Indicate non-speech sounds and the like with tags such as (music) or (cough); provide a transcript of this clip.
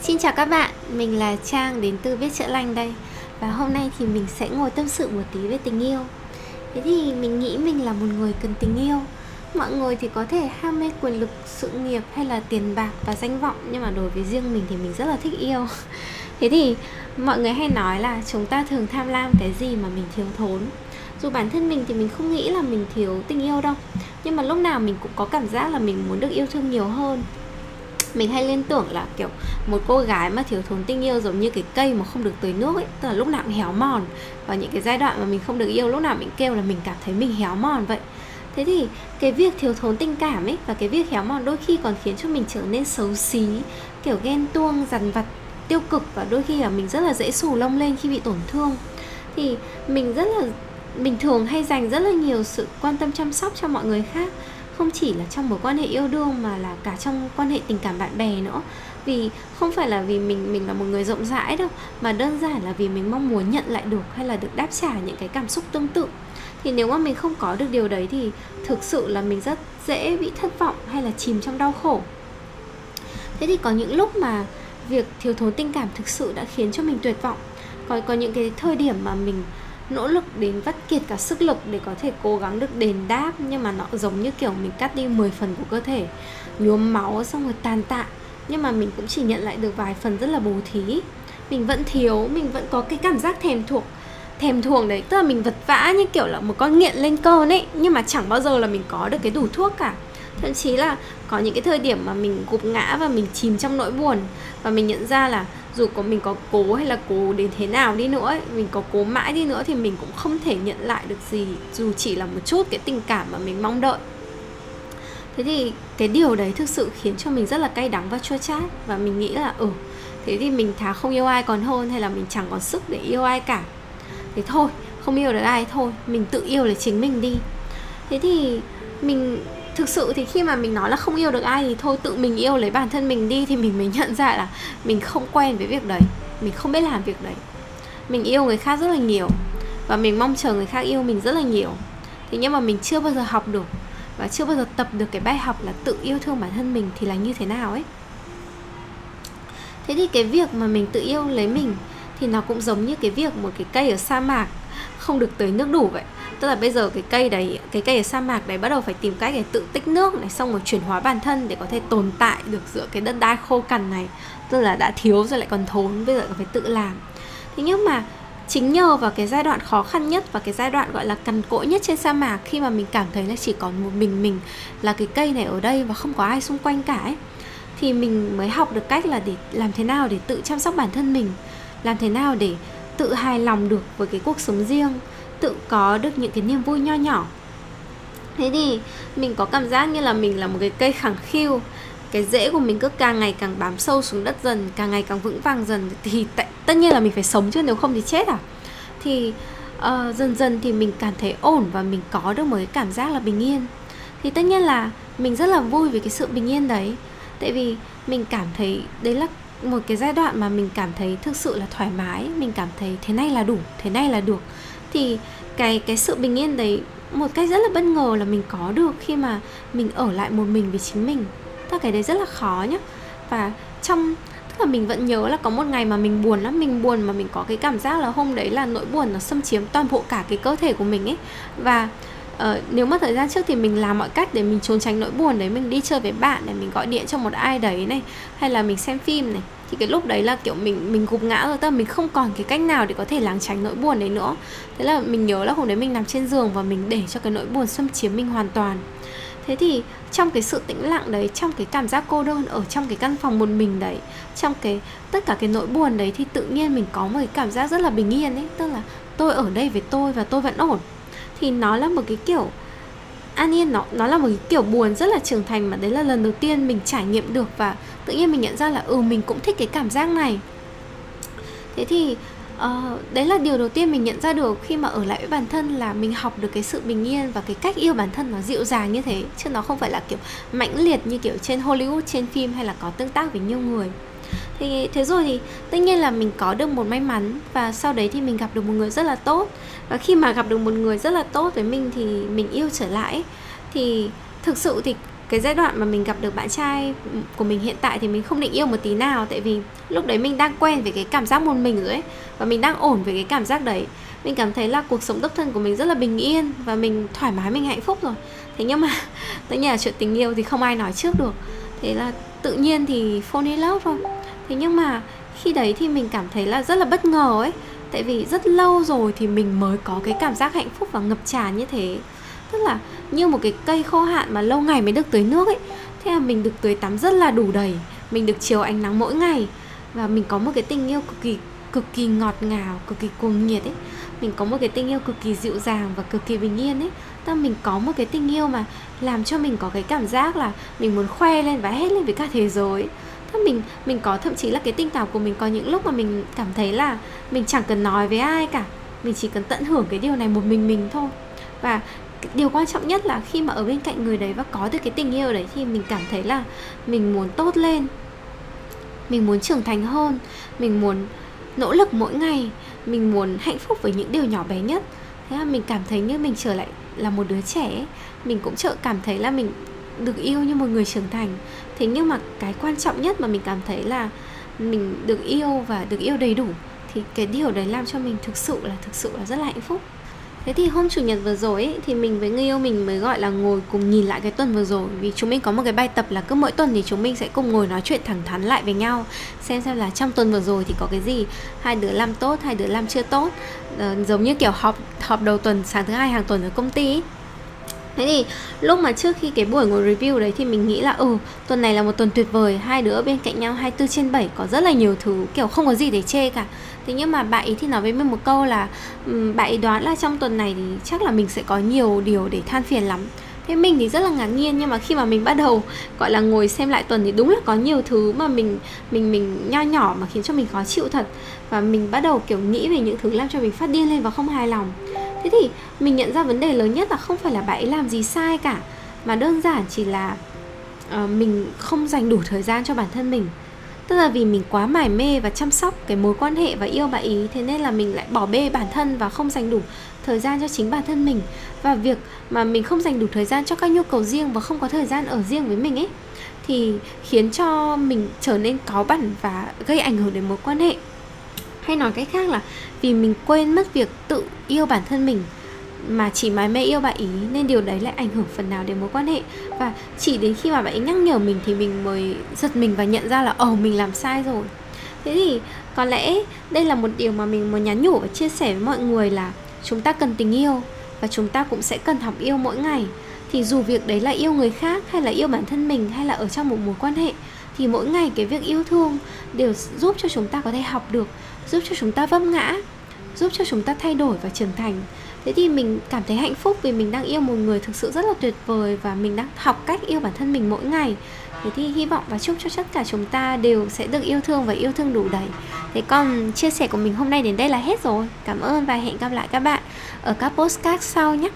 Xin chào các bạn, mình là Trang đến từ Viết Chữa Lành đây. Và hôm nay thì mình sẽ ngồi tâm sự một tí về tình yêu. Thế thì mình nghĩ mình là một người cần tình yêu. Mọi người thì có thể ham mê quyền lực, sự nghiệp hay là tiền bạc và danh vọng Nhưng mà đối với riêng mình thì mình rất là thích yêu. (laughs) Thế thì mọi người hay nói là chúng ta thường tham lam cái gì mà mình thiếu thốn? Dù bản thân mình thì mình không nghĩ là mình thiếu tình yêu đâu. Nhưng mà lúc nào mình cũng có cảm giác là mình muốn được yêu thương nhiều hơn. Mình hay liên tưởng là, kiểu, một cô gái mà thiếu thốn tình yêu giống như cái cây mà không được tưới nước ấy, tức là lúc nào cũng héo mòn. Và những cái giai đoạn mà mình không được yêu, lúc nào mình kêu là mình cảm thấy mình héo mòn vậy. Thế thì cái việc thiếu thốn tình cảm ấy và cái việc héo mòn đôi khi còn khiến cho mình trở nên xấu xí, kiểu, ghen tuông, dằn vặt, tiêu cực và đôi khi là mình rất là dễ xù lông lên khi bị tổn thương. Thì mình rất là mình thường hay dành rất là nhiều sự quan tâm chăm sóc cho mọi người khác, không chỉ là trong mối quan hệ yêu đương mà là cả trong quan hệ tình cảm bạn bè nữa. Vì không phải là vì mình mình là một người rộng rãi đâu, mà đơn giản là vì mình mong muốn nhận lại được hay là được đáp trả những cái cảm xúc tương tự. Thì nếu mà mình không có được điều đấy thì thực sự là mình rất dễ bị thất vọng hay là chìm trong đau khổ. Thế thì có những lúc mà việc thiếu thốn tình cảm thực sự đã khiến cho mình tuyệt vọng. Có có những cái thời điểm mà mình nỗ lực đến vắt kiệt cả sức lực để có thể cố gắng được đền đáp, nhưng mà nó giống như kiểu mình cắt đi 10 phần của cơ thể, nhuốm máu xong rồi tàn tạ. Nhưng mà mình cũng chỉ nhận lại được vài phần rất là bù thí. Mình vẫn thiếu, mình vẫn có cái cảm giác thèm thuộc thèm thuồng đấy. Tức là mình vật vã như kiểu là một con nghiện lên cơn ấy, nhưng mà chẳng bao giờ là mình có được cái đủ thuốc cả. Thậm chí là có những cái thời điểm mà mình gục ngã và mình chìm trong nỗi buồn và mình nhận ra là dù có mình có cố hay là cố đến thế nào đi nữa ấy, mình có cố mãi đi nữa thì mình cũng không thể nhận lại được gì dù chỉ là một chút cái tình cảm mà mình mong đợi. Thế thì cái điều đấy thực sự khiến cho mình rất là cay đắng và chua chát và mình nghĩ là ừ thế thì mình thà không yêu ai còn hơn hay là mình chẳng còn sức để yêu ai cả. Thế thôi không yêu được ai thôi mình tự yêu là chính mình đi. Thế thì mình thực sự thì khi mà mình nói là không yêu được ai thì thôi, tự mình yêu lấy bản thân mình đi thì mình mới (laughs) nhận ra là mình không quen với việc đấy, mình không biết làm việc đấy. Mình yêu người khác rất là nhiều và mình mong chờ người khác yêu mình rất là nhiều. Thế nhưng mà mình chưa bao giờ học được và chưa bao giờ tập được cái bài học là tự yêu thương bản thân mình thì là như thế nào ấy. Thế thì cái việc mà mình tự yêu lấy mình thì nó cũng giống như cái việc một cái cây ở sa mạc không được tưới nước đủ vậy tức là bây giờ cái cây đấy, cái cây ở sa mạc đấy bắt đầu phải tìm cách để tự tích nước này, xong rồi chuyển hóa bản thân để có thể tồn tại được giữa cái đất đai khô cằn này. Tức là đã thiếu rồi lại còn thốn, bây giờ phải tự làm. Thế nhưng mà chính nhờ vào cái giai đoạn khó khăn nhất và cái giai đoạn gọi là cằn cỗi nhất trên sa mạc, khi mà mình cảm thấy là chỉ còn một mình mình là cái cây này ở đây và không có ai xung quanh cả ấy, thì mình mới học được cách là để làm thế nào để tự chăm sóc bản thân mình, làm thế nào để tự hài lòng được với cái cuộc sống riêng tự có được những cái niềm vui nho nhỏ. Thế thì mình có cảm giác như là mình là một cái cây khẳng khiu. Cái rễ của mình cứ càng ngày càng bám sâu xuống đất dần càng ngày càng vững vàng dần thì t- tất nhiên là mình phải sống chứ nếu không thì chết à? Thì uh, dần dần thì mình cảm thấy ổn và mình có được một cái cảm giác là bình yên. Thì tất nhiên là mình rất là vui vì cái sự bình yên đấy. Tại vì mình cảm thấy đấy là một cái giai đoạn mà mình cảm thấy thực sự là thoải mái mình cảm thấy thế này là đủ thế này là được thì cái cái sự bình yên đấy một cách rất là bất ngờ là mình có được khi mà mình ở lại một mình với chính mình. Tất cái đấy rất là khó nhá. Và trong tức là mình vẫn nhớ là có một ngày mà mình buồn lắm mình buồn mà mình có cái cảm giác là hôm đấy là nỗi buồn nó xâm chiếm toàn bộ cả cái cơ thể của mình ấy. Và Ờ, nếu mà thời gian trước thì mình làm mọi cách để mình trốn tránh nỗi buồn đấy mình đi chơi với bạn để mình gọi điện cho một ai đấy này hay là mình xem phim này thì cái lúc đấy là kiểu mình mình gục ngã rồi, tức là mình không còn cái cách nào để có thể lảng tránh nỗi buồn đấy nữa. Thế là mình nhớ là hôm đấy mình nằm trên giường và mình để cho cái nỗi buồn xâm chiếm mình hoàn toàn. Thế thì trong cái sự tĩnh lặng đấy, trong cái cảm giác cô đơn ở trong cái căn phòng một mình đấy, trong cái, tất cả cái nỗi buồn đấy thì tự nhiên mình có một cái cảm giác rất là bình yên ấy. Tức là tôi ở đây với tôi và tôi vẫn ổn. Thì nó là một cái kiểu an yên nó nó là một cái kiểu buồn rất là trưởng thành mà đấy là lần đầu tiên mình trải nghiệm được và tự nhiên mình nhận ra là ừ mình cũng thích cái cảm giác này. Thế thì uh, đấy là điều đầu tiên mình nhận ra được khi mà ở lại với bản thân là mình học được cái sự bình yên và cái cách yêu bản thân nó dịu dàng như thế chứ nó không phải là kiểu mãnh liệt như kiểu trên Hollywood trên phim hay là có tương tác với nhiều người thì thế rồi thì tất nhiên là mình có được một may mắn và sau đấy thì mình gặp được một người rất là tốt. Và khi mà gặp được một người rất là tốt với mình thì mình yêu trở lại. Thì thực sự thì cái giai đoạn mà mình gặp được bạn trai của mình hiện tại thì mình không định yêu một tí nào. Tại vì lúc đấy mình đang quen với cái cảm giác một mình rồi ấy. Và mình đang ổn với cái cảm giác đấy. Mình cảm thấy là cuộc sống độc thân của mình rất là bình yên và mình thoải mái, mình hạnh phúc rồi. Thế nhưng mà (laughs) tất nhiên là chuyện tình yêu thì không ai nói trước được. Thế là tự nhiên thì phone in love thôi thế nhưng mà khi đấy thì mình cảm thấy là rất là bất ngờ ấy. Tại vì rất lâu rồi thì mình mới có cái cảm giác hạnh phúc và ngập tràn như thế. Tức là như một cái cây khô hạn mà lâu ngày mới được tưới nước ấy. Thế là mình được tưới tắm rất là đủ đầy. Mình được chiều ánh nắng mỗi ngày. Và mình có một cái tình yêu cực kỳ cực kỳ ngọt ngào, cực kỳ cuồng nhiệt ấy. Mình có một cái tình yêu cực kỳ dịu dàng và cực kỳ bình yên ấy. Tức mình có một cái tình yêu mà làm cho mình có cái cảm giác là mình muốn khoe lên và hét lên với cả thế giới thế mình mình có thậm chí là cái tình cảm của mình có những lúc mà mình cảm thấy là mình chẳng cần nói với ai cả. Mình chỉ cần tận hưởng cái điều này một mình mình thôi. Và điều quan trọng nhất là khi mà ở bên cạnh người đấy và có được cái tình yêu đấy thì mình cảm thấy là mình muốn tốt lên. Mình muốn trưởng thành hơn. Mình muốn nỗ lực mỗi ngày. Mình muốn hạnh phúc với những điều nhỏ bé nhất. Thế là mình cảm thấy như mình trở lại là một đứa trẻ mình cũng chợ cảm thấy là mình được yêu như một người trưởng thành. Thế nhưng mà cái quan trọng nhất mà mình cảm thấy là mình được yêu và được yêu đầy đủ thì cái điều đấy làm cho mình thực sự là thực sự là rất là hạnh phúc. Thế thì hôm chủ nhật vừa rồi ấy, thì mình với người yêu mình mới gọi là ngồi cùng nhìn lại cái tuần vừa rồi. Vì chúng mình có một cái bài tập là cứ mỗi tuần thì chúng mình sẽ cùng ngồi nói chuyện thẳng thắn lại với nhau Xem xem là trong tuần vừa rồi thì có cái gì. Hai đứa làm tốt, hai đứa làm chưa tốt. À, Giống như kiểu họp họp đầu tuần sáng thứ hai hàng tuần ở công ty ấy. Thế thì lúc mà trước khi cái buổi ngồi review đấy thì mình nghĩ là ừ tuần này là một tuần tuyệt vời, Hai đứa bên cạnh nhau 24 trên 7 có rất là nhiều thứ, kiểu, không có gì để chê cả. Thế nhưng mà bạn ấy thì nói với mình một câu là ừ, Bạn ấy đoán là trong tuần này thì chắc là mình sẽ có nhiều điều để than phiền lắm. Thế mình thì rất là ngạc nhiên nhưng mà khi mà mình bắt đầu, gọi là, ngồi xem lại tuần thì đúng là có nhiều thứ mà mình mình mình nho nhỏ mà khiến cho mình khó chịu thật. Và mình bắt đầu, kiểu, nghĩ về những thứ làm cho mình phát điên lên và không hài lòng thế thì mình nhận ra vấn đề lớn nhất là không phải là bạn ấy làm gì sai cả mà đơn giản chỉ là uh, mình không dành đủ thời gian cho bản thân mình. Tức là vì mình quá mải mê và chăm sóc cái mối quan hệ và yêu bạn ý thế nên là mình lại bỏ bê bản thân và không dành đủ thời gian cho chính bản thân mình. Và việc mà mình không dành đủ thời gian cho các nhu cầu riêng và không có thời gian ở riêng với mình ấy thì khiến cho mình trở nên cáu bẩn và gây ảnh hưởng đến mối quan hệ hay nói cách khác là vì mình quên mất việc tự yêu bản thân mình mà chỉ mãi mê yêu bạn ý, nên điều đấy lại ảnh hưởng phần nào đến mối quan hệ. Và chỉ đến khi mà bạn ấy nhắc nhở mình thì mình mới giật mình và nhận ra là ồ mình làm sai rồi. Thế thì có lẽ đây là một điều mà mình muốn nhắn nhủ và chia sẻ với mọi người là chúng ta cần tình yêu và chúng ta cũng sẽ cần học yêu mỗi ngày. Thì dù việc đấy là yêu người khác hay là yêu bản thân mình hay là ở trong một mối quan hệ, thì mỗi ngày cái việc yêu thương đều giúp cho chúng ta có thể học được giúp cho chúng ta vấp ngã, giúp cho chúng ta thay đổi và trưởng thành. Thế thì mình cảm thấy hạnh phúc vì mình đang yêu một người thực sự rất là tuyệt vời và mình đang học cách yêu bản thân mình mỗi ngày. Thế thì hy vọng và chúc cho tất cả chúng ta đều sẽ được yêu thương và yêu thương đủ đầy. Thế còn chia sẻ của mình hôm nay đến đây là hết rồi. Cảm ơn và hẹn gặp lại các bạn ở các postcard sau nhé.